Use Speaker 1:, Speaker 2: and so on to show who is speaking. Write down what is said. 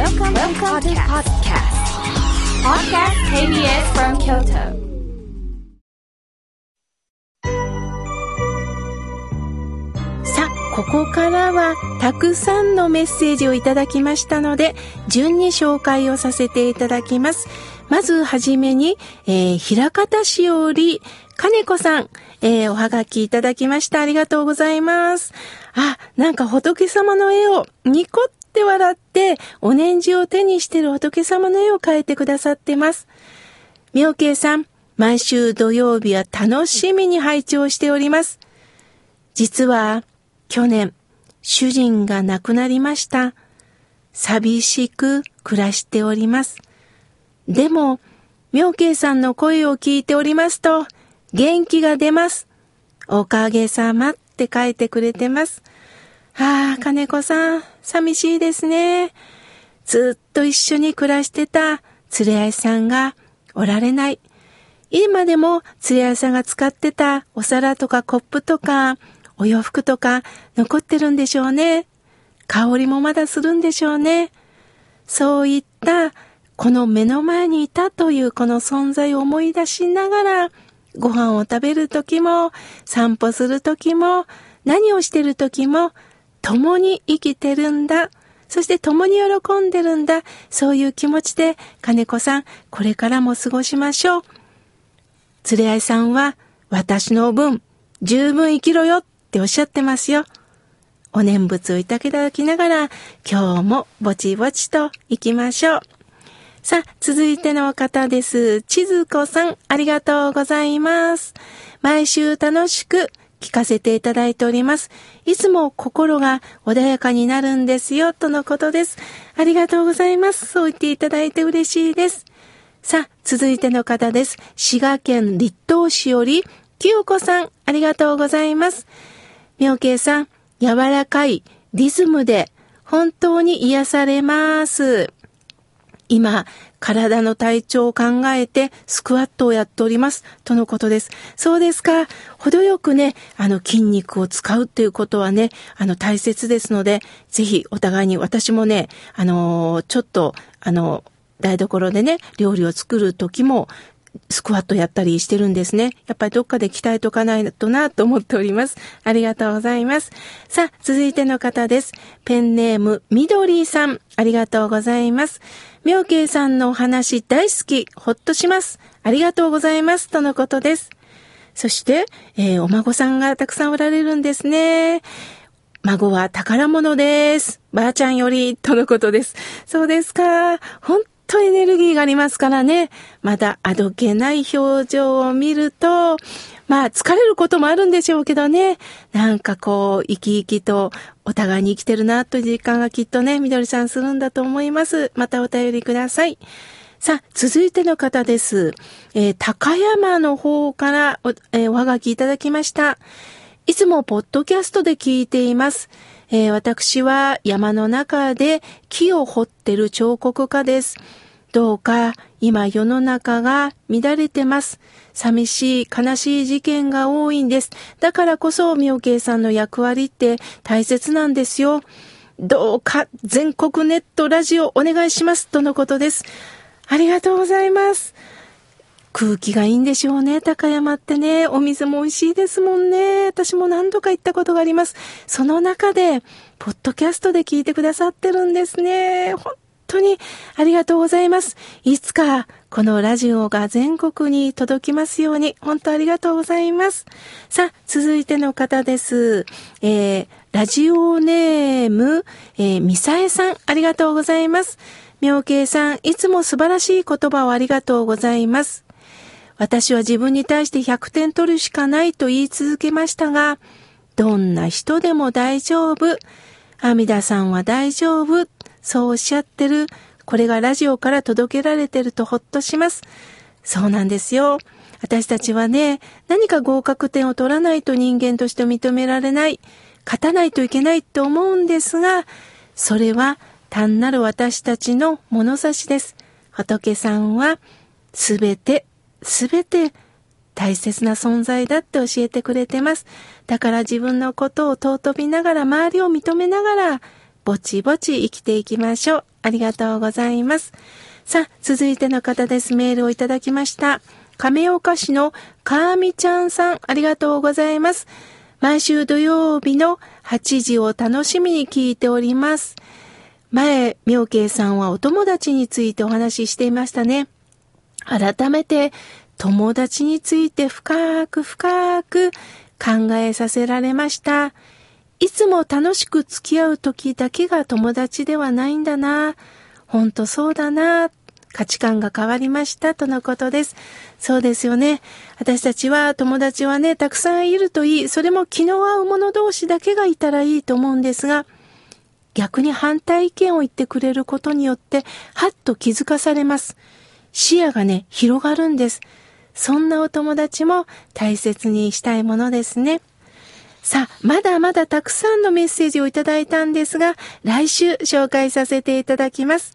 Speaker 1: Welcome, Welcome to podcast. Podcast KBS from Kyoto.
Speaker 2: さあ、ここからはたくさんのメッセージをいただきましたので、順に紹介をさせていただきます。まずはじめに、えー、平方市より、金子さん、えー、おはがきいただきました。ありがとうございます。あ、なんか仏様の絵をニコッって笑って、お念じを手にしてる仏様の絵を描いてくださってます。妙慶さん、毎週土曜日は楽しみに拝聴しております。実は、去年、主人が亡くなりました。寂しく暮らしております。でも、妙慶さんの声を聞いておりますと、元気が出ます。おかげさまって書いてくれてます。ああ、金子さん、寂しいですね。ずっと一緒に暮らしてた連れ合いさんがおられない。今でも連れ合いさんが使ってたお皿とかコップとかお洋服とか残ってるんでしょうね。香りもまだするんでしょうね。そういったこの目の前にいたというこの存在を思い出しながらご飯を食べる時も散歩する時も何をしてる時も共に生きてるんだ。そして共に喜んでるんだ。そういう気持ちで金子さんこれからも過ごしましょう。連れ合いさんは私の分十分生きろよっておっしゃってますよ。お念仏をいただきながら、今日もぼちぼちと行きましょう。さあ、続いての方です。千鶴子さん、ありがとうございます。毎週楽しく聞かせていただいております。いつも心が穏やかになるんですよ、とのことです。ありがとうございます。そう言っていただいて嬉しいです。さあ、続いての方です。滋賀県立東市より、清子さん、ありがとうございます。妙慶さん、柔らかいリズムで本当に癒されます。今、体の体調を考えてスクワットをやっております。とのことです。そうですか。程よくね、あの筋肉を使うっていうことはね、あの大切ですので、ぜひお互いに私もね、あのちょっと、あの台所でね、料理を作る時も、スクワットやったりしてるんですね。やっぱりどっかで鍛えとかないとなと思っております。ありがとうございます。さあ、続いての方です。ペンネーム、みどりさん。ありがとうございます。妙慶さんのお話大好き。ほっとします。ありがとうございます。とのことです。そして、えー、お孫さんがたくさんおられるんですね。孫は宝物です。ばあちゃんより、とのことです。そうですか。本とエネルギーがありますからね、まだあどけない表情を見ると、まあ疲れることもあるんでしょうけどね、なんかこう、生き生きとお互いに生きてるなという実感がきっとね、みどりさんするんだと思います。またお便りください。さあ、続いての方です。えー、高山の方からお,、えー、おはがきいただきました。いつもポッドキャストで聞いています。えー、私は山の中で木を掘ってる彫刻家です。どうか今世の中が乱れてます。寂しい、悲しい事件が多いんです。だからこそ、妙慶さんの役割って大切なんですよ。どうか全国ネットラジオお願いします。とのことです。ありがとうございます。空気がいいんでしょうね、高山ってね。お水も美味しいですもんね。私も何度か行ったことがあります。その中で、ポッドキャストで聞いてくださってるんですね。本当にありがとうございます。いつかこのラジオが全国に届きますように、本当ありがとうございます。さあ、続いての方です。えー、ラジオネーム、えー、ミサエさん、ありがとうございます。妙慶さん、いつも素晴らしい言葉をありがとうございます。私は自分に対して100点取るしかないと言い続けましたが、どんな人でも大丈夫。阿弥陀さんは大丈夫。そうおっしゃってる。これがラジオから届けられてるとほっとします。そうなんですよ。私たちはね、何か合格点を取らないと人間として認められない、勝たないといけないと思うんですが、それは単なる私たちの物差しです。仏さんは、すべて、すべて大切な存在だって教えてくれてます。だから自分のことを尊びながら、周りを認めながら、ぼちぼち生きていきましょう。ありがとうございます。さあ、続いての方です。メールをいただきました。亀岡市のかーみちゃんさん、ありがとうございます。毎週土曜日の8時を楽しみに聞いております。前、妙慶さんはお友達についてお話ししていましたね。改めて、友達について深く深く考えさせられました。いつも楽しく付き合う時だけが友達ではないんだな。ほんとそうだな。価値観が変わりましたとのことです。そうですよね。私たちは友達はね、たくさんいるといい。それも気の合う者同士だけがいたらいいと思うんですが、逆に反対意見を言ってくれることによって、はっと気づかされます。視野がね、広がるんです。そんなお友達も大切にしたいものですね。さあ、まだまだたくさんのメッセージをいただいたんですが、来週紹介させていただきます。